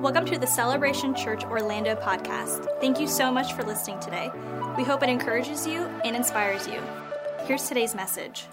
Welcome to the Celebration Church Orlando podcast. Thank you so much for listening today. We hope it encourages you and inspires you. Here's today's message.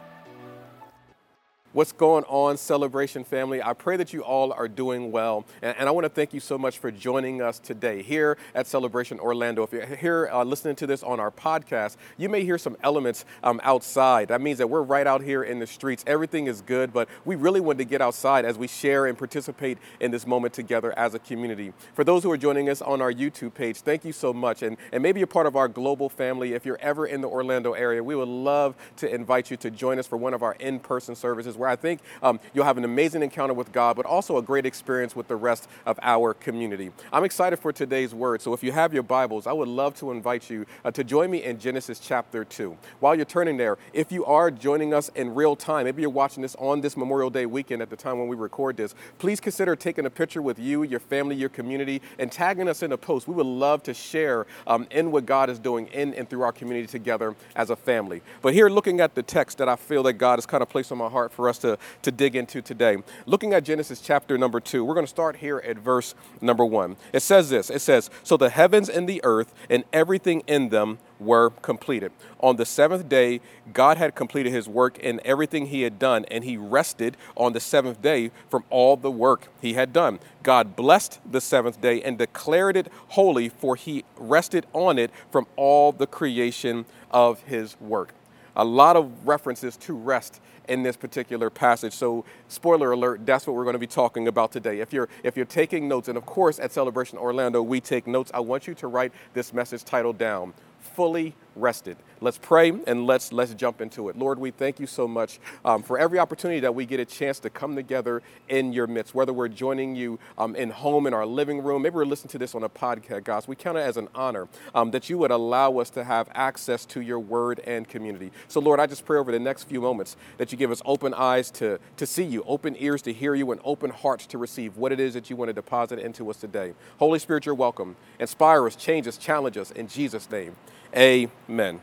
What's going on, Celebration family? I pray that you all are doing well. And, and, I want to thank you so much for joining us today here at Celebration Orlando. If you're here uh, listening to this on our podcast, you may hear some elements um, outside. That means that we're right out here in the streets. Everything is good, but we really want to get outside as we share and participate in this moment together as a community. For those who are joining us on our YouTube page, thank you so much. And, and maybe you're part of our global family. If you're ever in the Orlando area, we would love to invite you to join us for one of our in person services where I think um, you'll have an amazing encounter with God, but also a great experience with the rest of our community. I'm excited for today's word. So if you have your Bibles, I would love to invite you uh, to join me in Genesis chapter 2. While you're turning there, if you are joining us in real time, maybe you're watching this on this Memorial Day weekend at the time when we record this, please consider taking a picture with you, your family, your community, and tagging us in a post. We would love to share um, in what God is doing in and through our community together as a family. But here, looking at the text that I feel that God has kind of placed on my heart for us to, to dig into today. Looking at Genesis chapter number two, we're going to start here at verse number one. It says this It says, So the heavens and the earth and everything in them were completed. On the seventh day, God had completed his work and everything he had done, and he rested on the seventh day from all the work he had done. God blessed the seventh day and declared it holy, for he rested on it from all the creation of his work a lot of references to rest in this particular passage. So, spoiler alert, that's what we're going to be talking about today. If you're if you're taking notes, and of course at Celebration Orlando we take notes, I want you to write this message title down fully rested. Let's pray and let's let's jump into it. Lord, we thank you so much um, for every opportunity that we get a chance to come together in your midst. Whether we're joining you um, in home in our living room, maybe we're listening to this on a podcast, guys. we count it as an honor um, that you would allow us to have access to your word and community. So, Lord, I just pray over the next few moments that you give us open eyes to to see you, open ears to hear you, and open hearts to receive what it is that you want to deposit into us today. Holy Spirit, you're welcome. Inspire us, change us, challenge us in Jesus' name. Amen.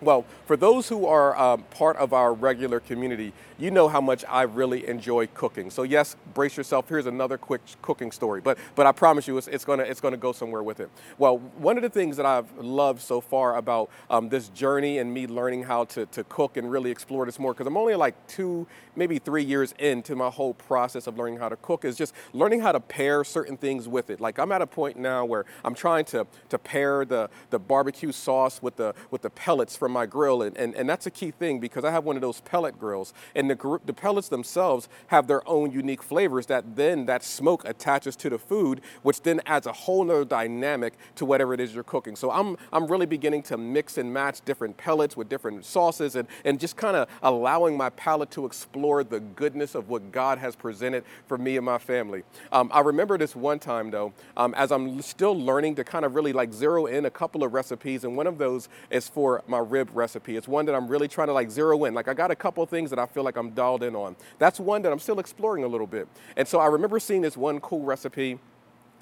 Well, for those who are um, part of our regular community, you know how much I really enjoy cooking. So yes, brace yourself. Here's another quick cooking story, but but I promise you, it's, it's gonna it's gonna go somewhere with it. Well, one of the things that I've loved so far about um, this journey and me learning how to to cook and really explore this more, because I'm only like two, maybe three years into my whole process of learning how to cook, is just learning how to pair certain things with it. Like I'm at a point now where I'm trying to to pair the the barbecue sauce with the with the pellets from my grill, and, and, and that's a key thing because I have one of those pellet grills, and the, the pellets themselves have their own unique flavors that then that smoke attaches to the food, which then adds a whole nother dynamic to whatever it is you're cooking. So I'm, I'm really beginning to mix and match different pellets with different sauces and, and just kind of allowing my palate to explore the goodness of what God has presented for me and my family. Um, I remember this one time though, um, as I'm still learning to kind of really like zero in a couple of recipes, and one of those is for my rib recipe. It's one that I'm really trying to like zero in. Like I got a couple things that I feel like I'm dialed in on. That's one that I'm still exploring a little bit. And so I remember seeing this one cool recipe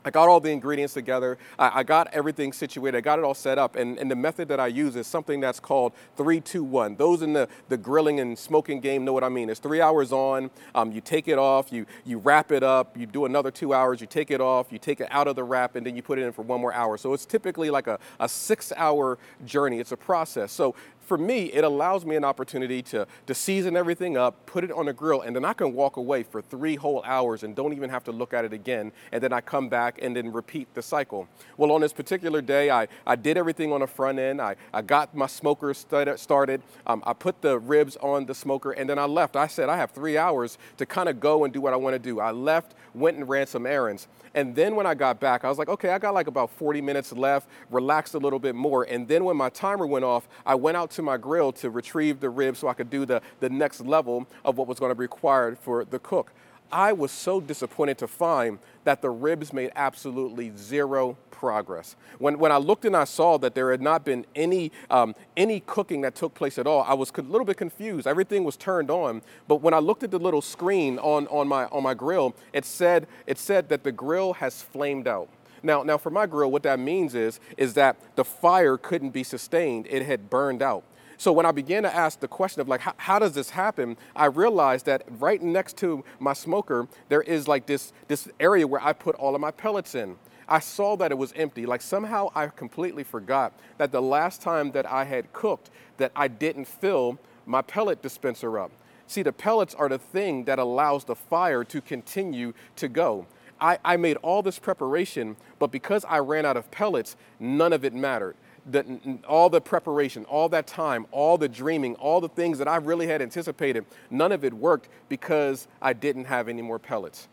I got all the ingredients together. I, I, got everything situated. I got it all set up. And, and the method that I use is something that's called 321. Those in the, the grilling and smoking game know what I mean. It's three hours on, um, you take it off, you, you wrap it up, you do another two hours, you take it off, you take it out of the wrap, and then you put it in for one more hour. So it's typically like a, a six hour journey. It's a process. So for me, it allows me an opportunity to, to season everything up, put it on a grill, and then I can walk away for three whole hours and don't even have to look at it again. And then I come back and then repeat the cycle. Well, on this particular day, I, I did everything on the front end. I, I got my smoker started. Um, I put the ribs on the smoker, and then I left. I said, I have three hours to kind of go and do what I want to do. I left, went and ran some errands. And then when I got back, I was like, okay, I got like about 40 minutes left, relaxed a little bit more. And then when my timer went off, I went out to my grill to retrieve the ribs so I could do the, the next level of what was going to be required for the cook. I was so disappointed to find that the ribs made absolutely zero progress. When, when I looked and I saw that there had not been any, um, any cooking that took place at all, I was a little bit confused. Everything was turned on, but when I looked at the little screen on, on, my, on my grill, it said, it said that the grill has flamed out. Now, now for my grill, what that means is, is that the fire couldn't be sustained. It had burned out. So when I began to ask the question of like, how, does this happen? I realized that right next to my smoker, there is like this, this area where I put all of my pellets in. I saw that it was empty. Like somehow I completely forgot that the last time that I had cooked, that I didn't fill my pellet dispenser up. See, the pellets are the thing that allows the fire to continue to go. I, I made all this preparation, but because I ran out of pellets, none of it mattered the, all the preparation, all that time, all the dreaming, all the things that I really had anticipated, none of it worked because I didn't have any more pellets.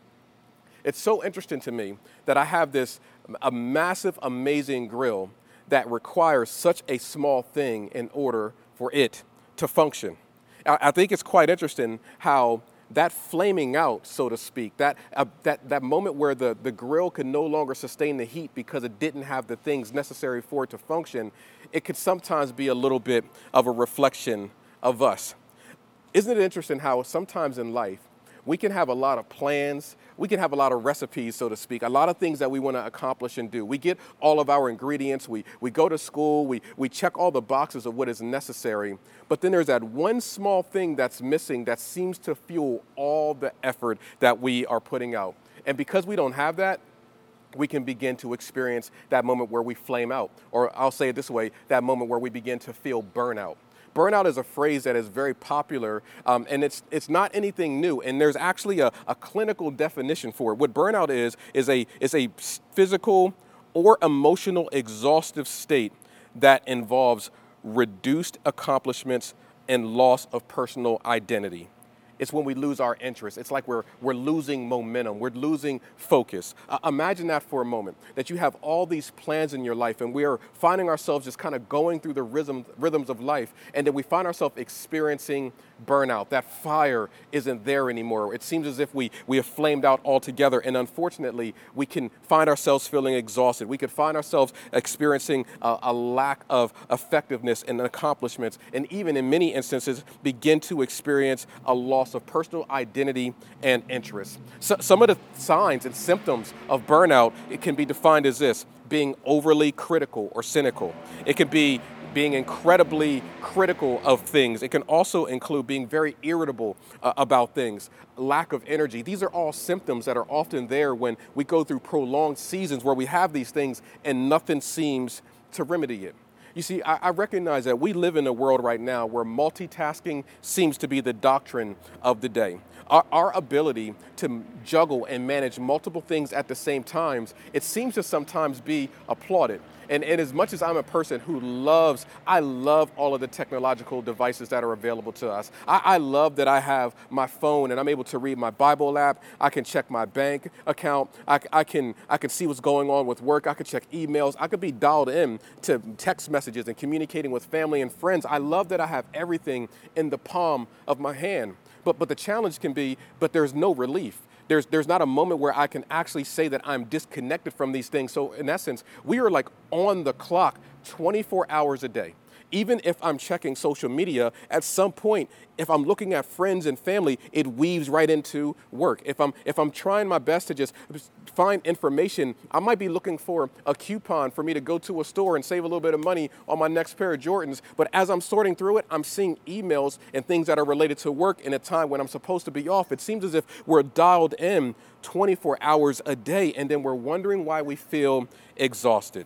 It's so interesting to me that I have this a massive, amazing grill that requires such a small thing in order for it to function. I, I think it's quite interesting how that flaming out, so to speak, that, uh, that, that moment where the, the grill could no longer sustain the heat because it didn't have the things necessary for it to function, it could sometimes be a little bit of a reflection of us. Isn't it interesting how sometimes in life we can have a lot of plans, we can have a lot of recipes, so to speak, a lot of things that we want to accomplish and do. We get all of our ingredients, we, we go to school, we, we check all the boxes of what is necessary, but then there's that one small thing that's missing that seems to fuel all the effort that we are putting out. And because we don't have that, we can begin to experience that moment where we flame out. Or I'll say it this way that moment where we begin to feel burnout. Burnout is a phrase that is very popular, um, and it's, it's not anything new. And there's actually a, a clinical definition for it. What burnout is, is a, is a physical or emotional exhaustive state that involves reduced accomplishments and loss of personal identity. It's when we lose our interest. It's like we're, we're losing momentum, we're losing focus. Uh, imagine that for a moment that you have all these plans in your life and we are finding ourselves just kind of going through the rhythm, rhythms of life, and then we find ourselves experiencing burnout. That fire isn't there anymore. It seems as if we, we have flamed out altogether, and unfortunately, we can find ourselves feeling exhausted. We could find ourselves experiencing a, a lack of effectiveness and accomplishments, and even in many instances, begin to experience a loss loss of personal identity and interest. So, some of the signs and symptoms of burnout it can be defined as this being overly critical or cynical. It can be being incredibly critical of things. It can also include being very irritable uh, about things, lack of energy. These are all symptoms that are often there when we go through prolonged seasons where we have these things and nothing seems to remedy it. You see, I, I, recognize that we live in a world right now where multitasking seems to be the doctrine of the day. Our, our ability to juggle and manage multiple things at the same times, it seems to sometimes be applauded. And, and as much as I'm a person who loves, I love all of the technological devices that are available to us. I, I love that I have my phone and I'm able to read my Bible app. I can check my bank account. I, I, can, I can see what's going on with work. I can check emails. I could be dialed in to text messages and communicating with family and friends. I love that I have everything in the palm of my hand. But, but the challenge can be, but there's no relief there's, there's not a moment where I can actually say that I'm disconnected from these things. So, in essence, we are like on the clock 24 hours a day even if I'm checking social media, at some point, if I'm looking at friends and family, it weaves right into work. If I'm if I'm trying my best to just find information, I might be looking for a coupon for me to go to a store and save a little bit of money on my next pair of Jordans. But as I'm sorting through it, I'm seeing emails and things that are related to work in a time when I'm supposed to be off. It seems as if we're dialed in 24 hours a day and then we're wondering why we feel exhausted.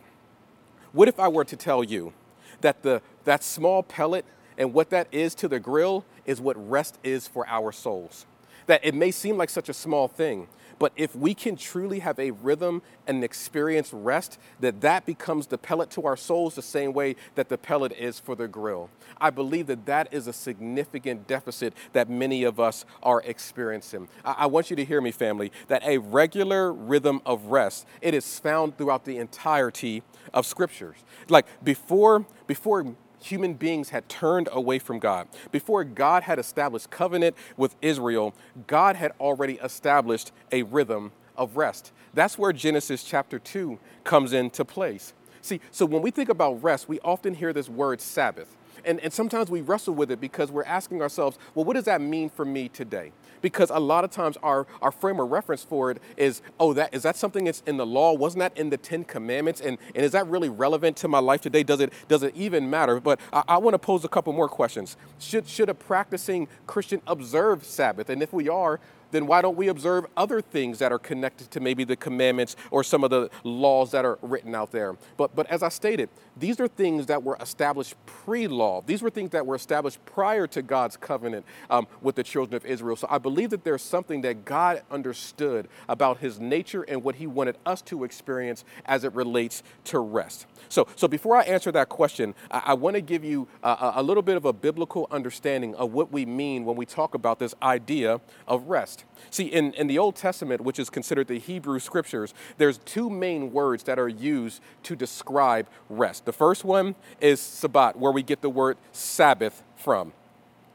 What if I were to tell you that the, that small pellet and what that is to the grill is what rest is for our souls. That it may seem like such a small thing, but if we can truly have a rhythm and experience rest, that that becomes the pellet to our souls the same way that the pellet is for the grill. I believe that that is a significant deficit that many of us are experiencing. I, I want you to hear me, family, that a regular rhythm of rest, it is found throughout the entirety of scriptures. Like before, before human beings had turned away from God. Before God had established covenant with Israel, God had already established a rhythm of rest. That's where Genesis chapter 2 comes into place. See, so when we think about rest, we often hear this word Sabbath. And, and sometimes we wrestle with it because we're asking ourselves, well, what does that mean for me today? Because a lot of times our, our frame of reference for it is, oh, that is that something that's in the law? Wasn't that in the Ten Commandments? And, and is that really relevant to my life today? Does it does it even matter? But I, I want to pose a couple more questions. Should should a practicing Christian observe Sabbath? And if we are, then why don't we observe other things that are connected to maybe the commandments or some of the laws that are written out there? But, but as I stated, these are things that were established pre law. These were things that were established prior to God's covenant um, with the children of Israel. So I believe that there's something that God understood about his nature and what he wanted us to experience as it relates to rest. So, so before I answer that question, I, I want to give you a, a little bit of a biblical understanding of what we mean when we talk about this idea of rest. See, in, in the Old Testament, which is considered the Hebrew scriptures, there's two main words that are used to describe rest. The first one is Shabbat, where we get the word Sabbath from.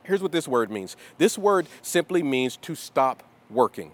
Here's what this word means this word simply means to stop working.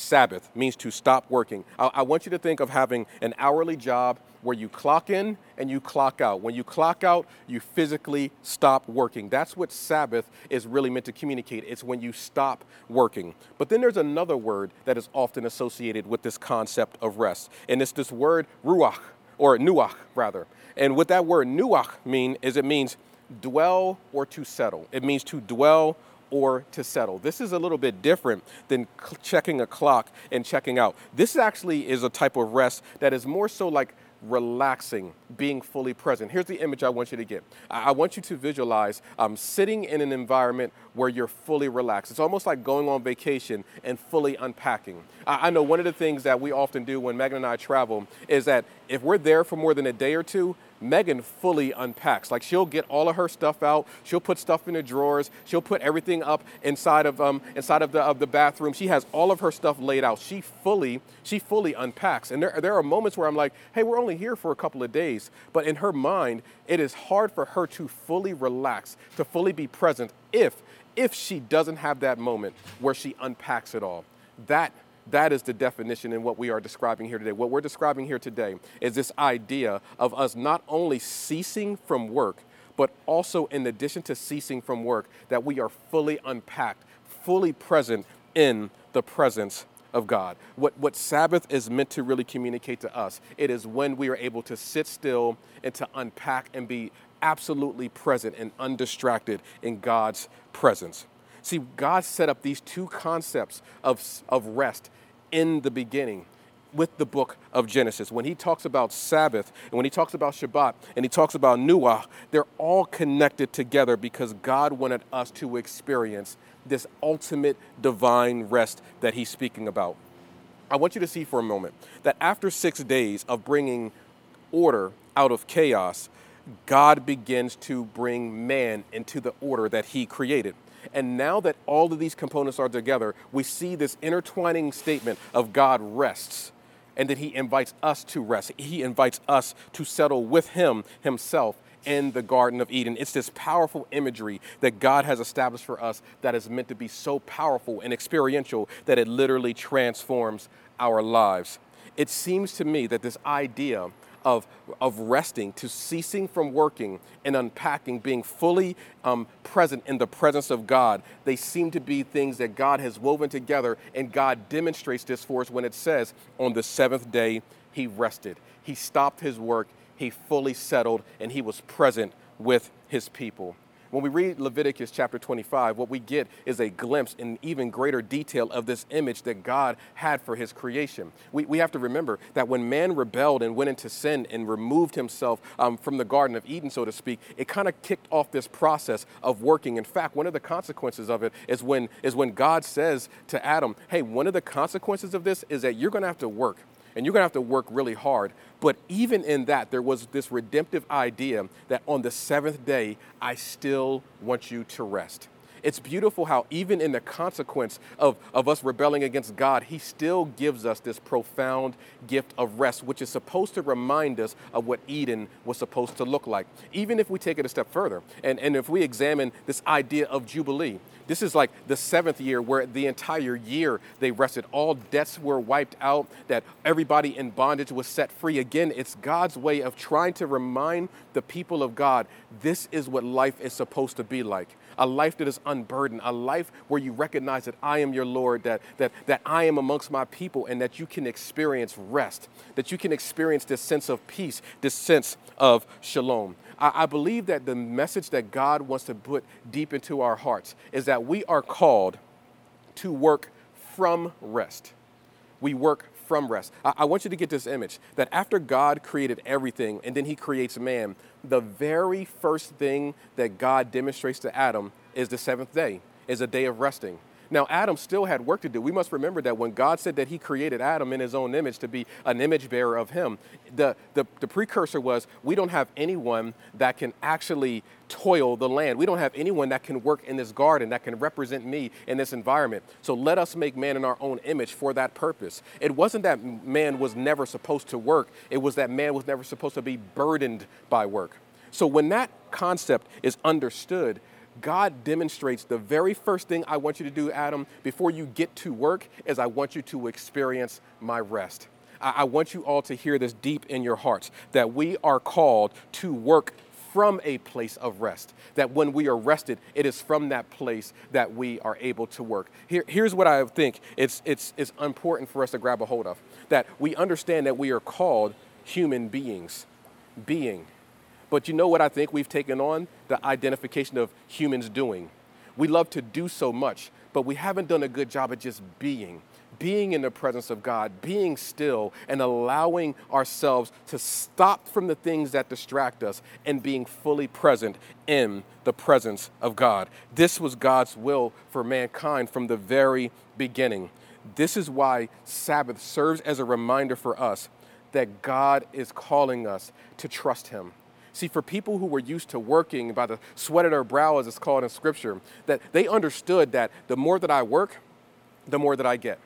Sabbath means to stop working. I, I, want you to think of having an hourly job where you clock in and you clock out. When you clock out, you physically stop working. That's what Sabbath is really meant to communicate. It's when you stop working. But then there's another word that is often associated with this concept of rest, and it's this word ruach, or nuach rather. And what that word nuach mean is it means dwell or to settle. It means to dwell or to settle. This is a little bit different than checking a clock and checking out. This actually is a type of rest that is more so like relaxing, being fully present. Here's the image I want you to get. I want you to visualize um, sitting in an environment where you're fully relaxed. It's almost like going on vacation and fully unpacking. I, I know one of the things that we often do when Megan and I travel is that if we're there for more than a day or two, Megan fully unpacks. Like she'll get all of her stuff out. She'll put stuff in the drawers. She'll put everything up inside of um inside of the of the bathroom. She has all of her stuff laid out. She fully she fully unpacks. And there there are moments where I'm like, hey, we're only here for a couple of days. But in her mind, it is hard for her to fully relax, to fully be present if if she doesn't have that moment where she unpacks it all. That that is the definition in what we are describing here today. What we're describing here today is this idea of us not only ceasing from work, but also in addition to ceasing from work, that we are fully unpacked, fully present in the presence of God. What, what Sabbath is meant to really communicate to us, it is when we are able to sit still and to unpack and be absolutely present and undistracted in God's presence. See, God set up these two concepts of, of rest in the beginning with the book of Genesis. When he talks about Sabbath and when he talks about Shabbat and he talks about Nuah, they're all connected together because God wanted us to experience this ultimate divine rest that he's speaking about. I want you to see for a moment that after six days of bringing order out of chaos, God begins to bring man into the order that he created. And now that all of these components are together, we see this intertwining statement of God rests and that he invites us to rest. He invites us to settle with him himself in the Garden of Eden. It's this powerful imagery that God has established for us that is meant to be so powerful and experiential that it literally transforms our lives. It seems to me that this idea of, of resting, to ceasing from working and unpacking, being fully um, present in the presence of God. They seem to be things that God has woven together, and God demonstrates this for us when it says, On the seventh day, he rested. He stopped his work, he fully settled, and he was present with his people. When we read Leviticus chapter 25, what we get is a glimpse in even greater detail of this image that God had for his creation. We, we have to remember that when man rebelled and went into sin and removed himself um, from the Garden of Eden, so to speak, it kind of kicked off this process of working. In fact, one of the consequences of it is when, is when God says to Adam, hey, one of the consequences of this is that you're going to have to work and you're going to have to work really hard. But even in that, there was this redemptive idea that on the seventh day, I still want you to rest. It's beautiful how, even in the consequence of, of us rebelling against God, He still gives us this profound gift of rest, which is supposed to remind us of what Eden was supposed to look like. Even if we take it a step further, and, and if we examine this idea of Jubilee, This is like the seventh year where the entire year they rested. All debts were wiped out, that everybody in bondage was set free. Again, it's God's way of trying to remind the people of God this is what life is supposed to be like a life that is unburdened, a life where you recognize that I am your Lord, that, that, that I am amongst my people, and that you can experience rest, that you can experience this sense of peace, this sense of shalom. I, I believe that the message that God wants to put deep into our hearts is that we are called to work from rest. We work from rest. I, I, want you to get this image that after God created everything and then he creates man, the very first thing that God demonstrates to Adam is the seventh day, is a day of resting. Now, Adam still had work to do. We must remember that when God said that he created Adam in his own image to be an image bearer of him, the, the, the precursor was we don't have anyone that can actually toil the land. We don't have anyone that can work in this garden, that can represent me in this environment. So let us make man in our own image for that purpose. It wasn't that man was never supposed to work, it was that man was never supposed to be burdened by work. So when that concept is understood, God demonstrates the very first thing I want you to do, Adam, before you get to work, is I want you to experience my rest. I, I want you all to hear this deep in your hearts that we are called to work from a place of rest. That when we are rested, it is from that place that we are able to work. Here, here's what I think it's, it's, it's important for us to grab a hold of that we understand that we are called human beings. Being. But you know what I think we've taken on? The identification of humans doing. We love to do so much, but we haven't done a good job at just being. Being in the presence of God, being still, and allowing ourselves to stop from the things that distract us and being fully present in the presence of God. This was God's will for mankind from the very beginning. This is why Sabbath serves as a reminder for us that God is calling us to trust Him See, for people who were used to working by the sweat of their brow, as it's called in Scripture, that they understood that the more that I work, the more that I get.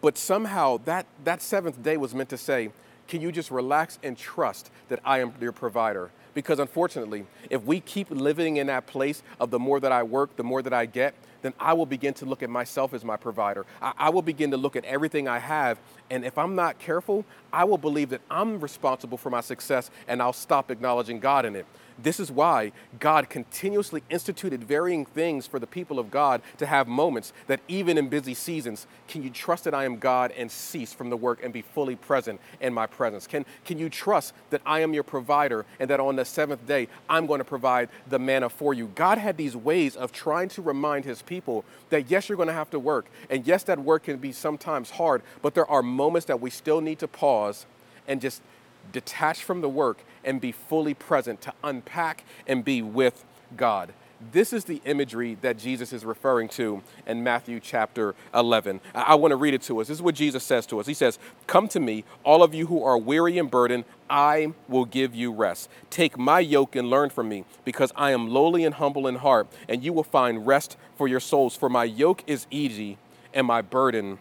But somehow that, that seventh day was meant to say, can you just relax and trust that I am your provider? Because unfortunately, if we keep living in that place of the more that I work, the more that I get, then I will begin to look at myself as my provider. I, I, will begin to look at everything I have. And if I'm not careful, I will believe that I'm responsible for my success and I'll stop acknowledging God in it. This is why God continuously instituted varying things for the people of God to have moments that even in busy seasons, can you trust that I am God and cease from the work and be fully present in my presence? Can, can you trust that I am your provider and that on the seventh day, I'm going to provide the manna for you? God had these ways of trying to remind his people that yes, you're going to have to work. And yes, that work can be sometimes hard, but there are moments that we still need to pause and just detach from the work and be fully present, to unpack and be with God. This is the imagery that Jesus is referring to in Matthew chapter 11. I, want to read it to us. This is what Jesus says to us. He says, Come to me, all of you who are weary and burdened, I will give you rest. Take my yoke and learn from me, because I am lowly and humble in heart, and you will find rest for your souls. For my yoke is easy and my burden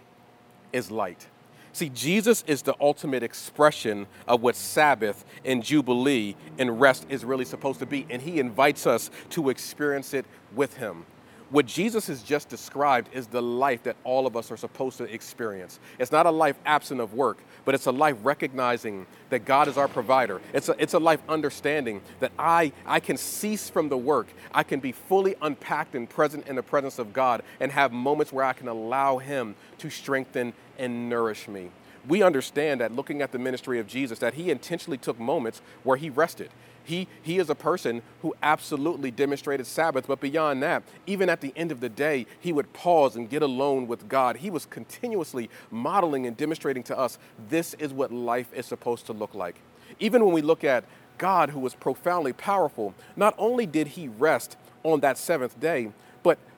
is light. See, Jesus is the ultimate expression of what Sabbath and Jubilee and rest is really supposed to be, and he invites us to experience it with him. What Jesus has just described is the life that all of us are supposed to experience. It's not a life absent of work, but it's a life recognizing that God is our provider. It's a, it's a life understanding that I, I can cease from the work. I can be fully unpacked and present in the presence of God and have moments where I can allow Him to strengthen and nourish me. We understand that looking at the ministry of Jesus, that he intentionally took moments where he rested. He, he is a person who absolutely demonstrated Sabbath, but beyond that, even at the end of the day, he would pause and get alone with God. He was continuously modeling and demonstrating to us this is what life is supposed to look like. Even when we look at God, who was profoundly powerful, not only did he rest on that seventh day,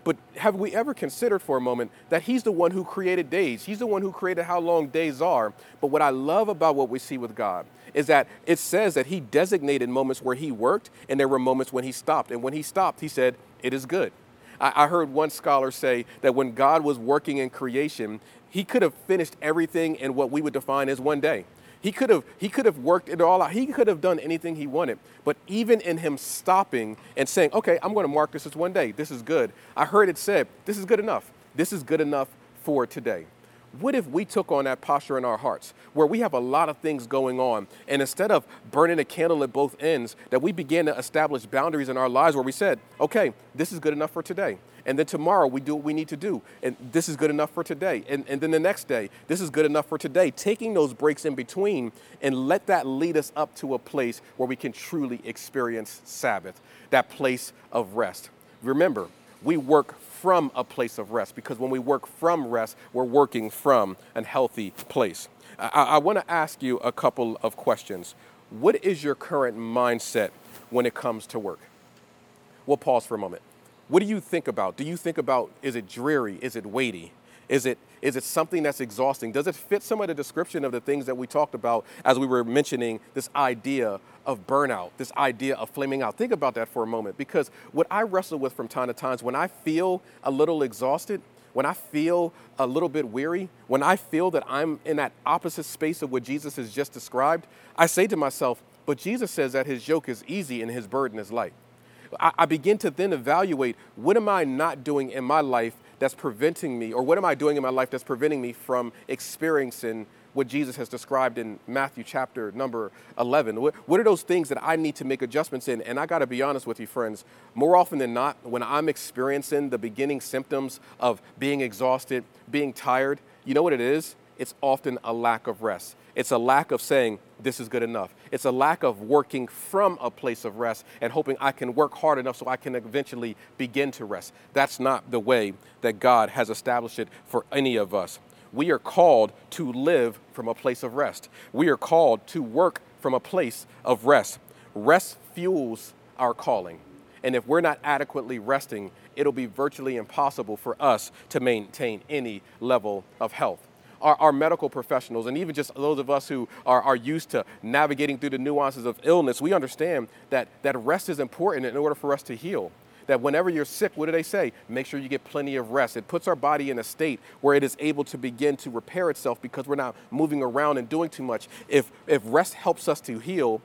but have we ever considered for a moment that he's the one who created days? He's the one who created how long days are. But what I love about what we see with God is that it says that he designated moments where he worked and there were moments when he stopped. And when he stopped, he said, It is good. I, I heard one scholar say that when God was working in creation, he could have finished everything in what we would define as one day. He could have he could have worked it all out. He could have done anything he wanted. But even in him stopping and saying, "Okay, I'm going to mark this as one day. This is good." I heard it said, "This is good enough. This is good enough for today." What if we took on that posture in our hearts where we have a lot of things going on and instead of burning a candle at both ends, that we began to establish boundaries in our lives where we said, okay, this is good enough for today. And then tomorrow we do what we need to do. And this is good enough for today. And, and then the next day, this is good enough for today. Taking those breaks in between and let that lead us up to a place where we can truly experience Sabbath, that place of rest. Remember, we work from a place of rest because when we work from rest, we're working from a healthy place. I, I want to ask you a couple of questions. What is your current mindset when it comes to work? We'll pause for a moment. What do you think about? Do you think about is it dreary? Is it weighty? Is it, is it something that's exhausting? Does it fit some of the description of the things that we talked about as we were mentioning this idea of burnout, this idea of flaming out? Think about that for a moment because what I wrestle with from time to time is when I feel a little exhausted, when I feel a little bit weary, when I feel that I'm in that opposite space of what Jesus has just described, I say to myself, but Jesus says that his yoke is easy and his burden is light. I, I begin to then evaluate what am I not doing in my life that's preventing me, or what am I doing in my life that's preventing me from experiencing what Jesus has described in Matthew chapter number 11? What, what are those things that I need to make adjustments in? And I got to be honest with you, friends, more often than not, when I'm experiencing the beginning symptoms of being exhausted, being tired, you know what it is? It's often a lack of rest. It's a lack of saying, this is good enough. It's a lack of working from a place of rest and hoping I can work hard enough so I can eventually begin to rest. That's not the way that God has established it for any of us. We are called to live from a place of rest. We are called to work from a place of rest. Rest fuels our calling. And if we're not adequately resting, it'll be virtually impossible for us to maintain any level of health our, our medical professionals and even just those of us who are, are used to navigating through the nuances of illness, we understand that, that rest is important in order for us to heal that whenever you're sick, what do they say? Make sure you get plenty of rest. It puts our body in a state where it is able to begin to repair itself because we're not moving around and doing too much. If, if rest helps us to heal,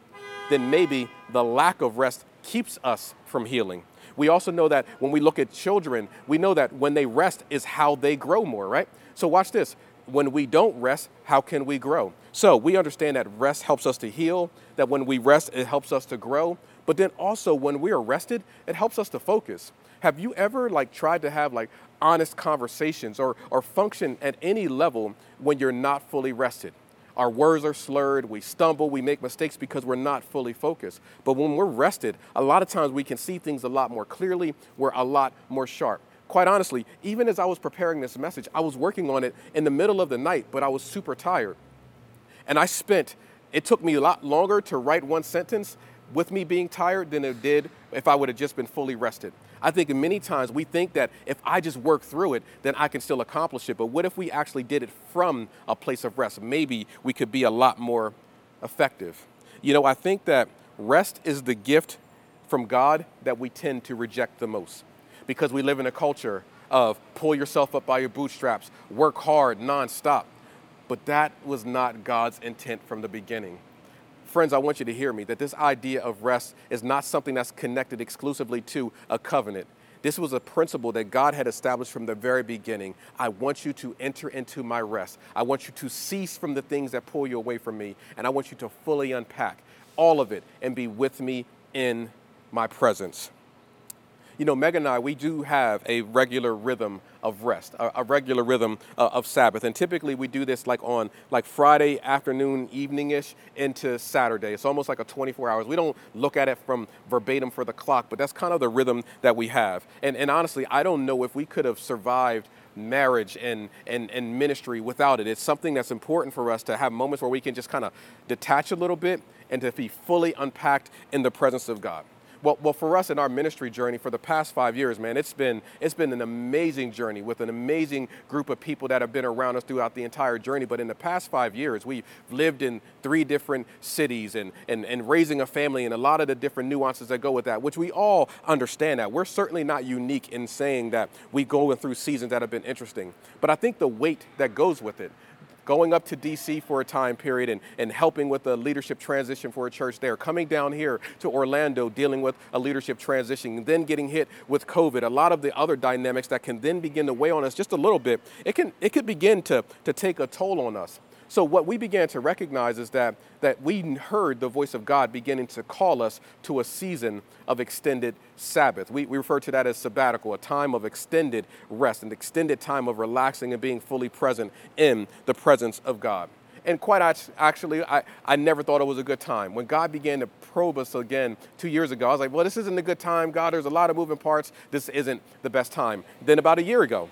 then maybe the lack of rest keeps us from healing. We also know that when we look at children, we know that when they rest is how they grow more, right? So watch this when we don't rest, how can we grow? So we understand that rest helps us to heal, that when we rest, it helps us to grow. But then also when we are rested, it helps us to focus. Have you ever like tried to have like honest conversations or, or function at any level when you're not fully rested? Our words are slurred, we stumble, we make mistakes because we're not fully focused. But when we're rested, a lot of times we can see things a lot more clearly, we're a lot more sharp quite honestly, even as I was preparing this message, I was working on it in the middle of the night, but I was super tired. And I spent, it took me a lot longer to write one sentence with me being tired than it did if I would have just been fully rested. I think many times we think that if I just work through it, then I can still accomplish it. But what if we actually did it from a place of rest? Maybe we could be a lot more effective. You know, I think that rest is the gift from God that we tend to reject the most because we live in a culture of pull yourself up by your bootstraps, work hard nonstop. But that was not God's intent from the beginning. Friends, I want you to hear me that this idea of rest is not something that's connected exclusively to a covenant. This was a principle that God had established from the very beginning. I want you to enter into my rest. I want you to cease from the things that pull you away from me, and I want you to fully unpack all of it and be with me in my presence you know, Megan and I, we do have a regular rhythm of rest, a, a regular rhythm uh, of Sabbath. And typically we do this like on like Friday afternoon, evening-ish into Saturday. It's almost like a 24 hours. We don't look at it from verbatim for the clock, but that's kind of the rhythm that we have. And, and honestly, I don't know if we could have survived marriage and, and, and ministry without it. It's something that's important for us to have moments where we can just kind of detach a little bit and to be fully unpacked in the presence of God. Well, well, for us in our ministry journey for the past five years, man, it's been it's been an amazing journey with an amazing group of people that have been around us throughout the entire journey. But in the past five years, we've lived in three different cities and, and, and raising a family and a lot of the different nuances that go with that, which we all understand that. We're certainly not unique in saying that we go through seasons that have been interesting. But I think the weight that goes with it, going up to DC for a time period and, and helping with the leadership transition for a church there, coming down here to Orlando, dealing with a leadership transition, then getting hit with COVID, a lot of the other dynamics that can then begin to weigh on us just a little bit, it can it could begin to, to take a toll on us. So what we began to recognize is that that we heard the voice of God beginning to call us to a season of extended Sabbath. We, we refer to that as sabbatical, a time of extended rest, an extended time of relaxing and being fully present in the presence of God. And quite actually, I, I never thought it was a good time. When God began to probe us again two years ago, I was like, well, this isn't a good time. God, there's a lot of moving parts. This isn't the best time. Then about a year ago,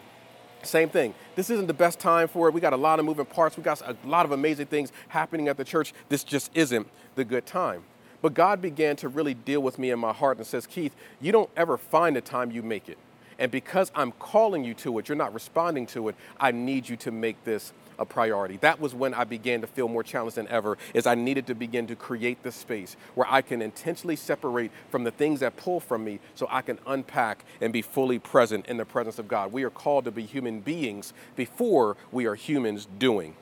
same thing. This isn't the best time for it. We got a lot of moving parts. We got a lot of amazing things happening at the church. This just isn't the good time. But God began to really deal with me in my heart and says, Keith, you don't ever find the time you make it. And because I'm calling you to it, you're not responding to it, I need you to make this a priority. That was when I began to feel more challenged than ever, is I needed to begin to create the space where I can intentionally separate from the things that pull from me so I can unpack and be fully present in the presence of God. We are called to be human beings before we are humans doing.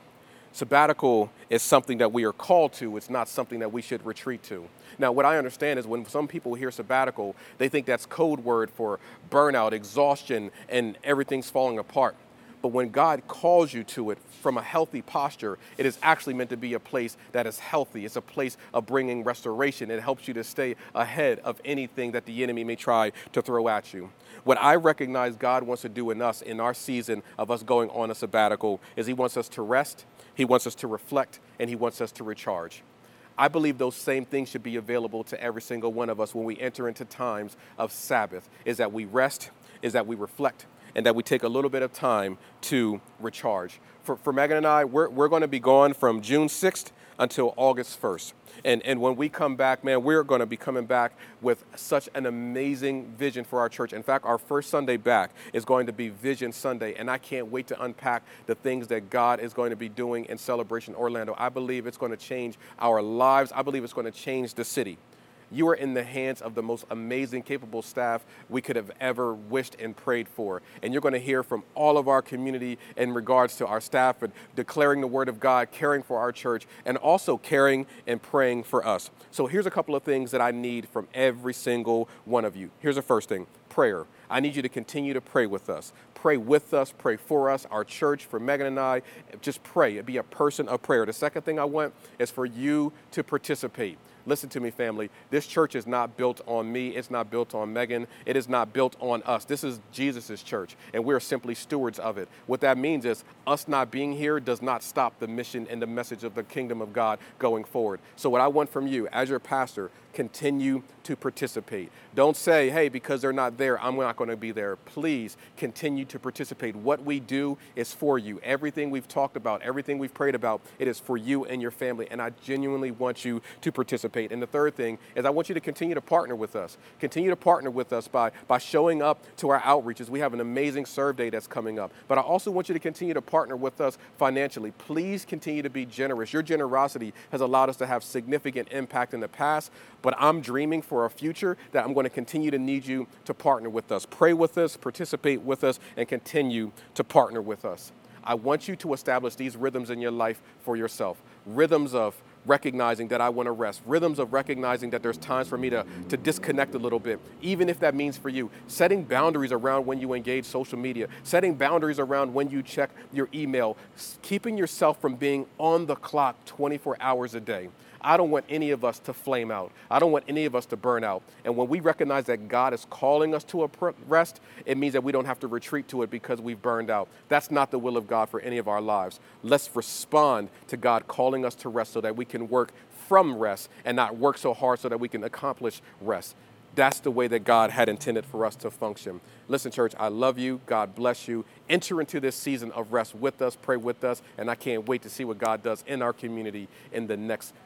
Sabbatical is something that we are called to, it's not something that we should retreat to. Now, what I understand is when some people hear sabbatical, they think that's code word for burnout, exhaustion, and everything's falling apart. But when God calls you to it from a healthy posture, it is actually meant to be a place that is healthy. It's a place of bringing restoration. It helps you to stay ahead of anything that the enemy may try to throw at you. What I recognize God wants to do in us in our season of us going on a sabbatical is He wants us to rest, He wants us to reflect, and He wants us to recharge. I believe those same things should be available to every single one of us when we enter into times of Sabbath, is that we rest, is that we reflect, and that we take a little bit of time to recharge. For, for Megan and I, we're, we're going to be gone from June 6th until August 1st. And, and when we come back, man, we're going to be coming back with such an amazing vision for our church. In fact, our first Sunday back is going to be Vision Sunday. And I can't wait to unpack the things that God is going to be doing in Celebration Orlando. I believe it's going to change our lives, I believe it's going to change the city. You are in the hands of the most amazing, capable staff we could have ever wished and prayed for. And you're going to hear from all of our community in regards to our staff and declaring the word of God, caring for our church, and also caring and praying for us. So here's a couple of things that I need from every single one of you. Here's the first thing prayer. I need you to continue to pray with us. Pray with us, pray for us, our church, for Megan and I. Just pray. Be a person of prayer. The second thing I want is for you to participate. Listen to me, family. This church is not built on me. It's not built on Megan. It is not built on us. This is Jesus' church, and we're simply stewards of it. What that means is us not being here does not stop the mission and the message of the kingdom of God going forward. So, what I want from you as your pastor, continue to participate. Don't say, hey, because they're not there, I'm not going to be there. Please continue to participate. What we do is for you. Everything we've talked about, everything we've prayed about, it is for you and your family. And I genuinely want you to participate. And the third thing is I want you to continue to partner with us. Continue to partner with us by, by showing up to our outreaches. We have an amazing serve day that's coming up. But I also want you to continue to partner with us financially. Please continue to be generous. Your generosity has allowed us to have significant impact in the past, but I'm dreaming for a future that I'm going to continue to need you to partner with us. Pray with us, participate with us, and continue to partner with us. I want you to establish these rhythms in your life for yourself rhythms of recognizing that I want to rest, rhythms of recognizing that there's times for me to, to disconnect a little bit, even if that means for you, setting boundaries around when you engage social media, setting boundaries around when you check your email, keeping yourself from being on the clock 24 hours a day. I don't want any of us to flame out. I don't want any of us to burn out. And when we recognize that God is calling us to a rest, it means that we don't have to retreat to it because we've burned out. That's not the will of God for any of our lives. Let's respond to God calling us to rest so that we can work from rest and not work so hard so that we can accomplish rest. That's the way that God had intended for us to function. Listen, church, I love you. God bless you. Enter into this season of rest with us, pray with us, and I can't wait to see what God does in our community in the next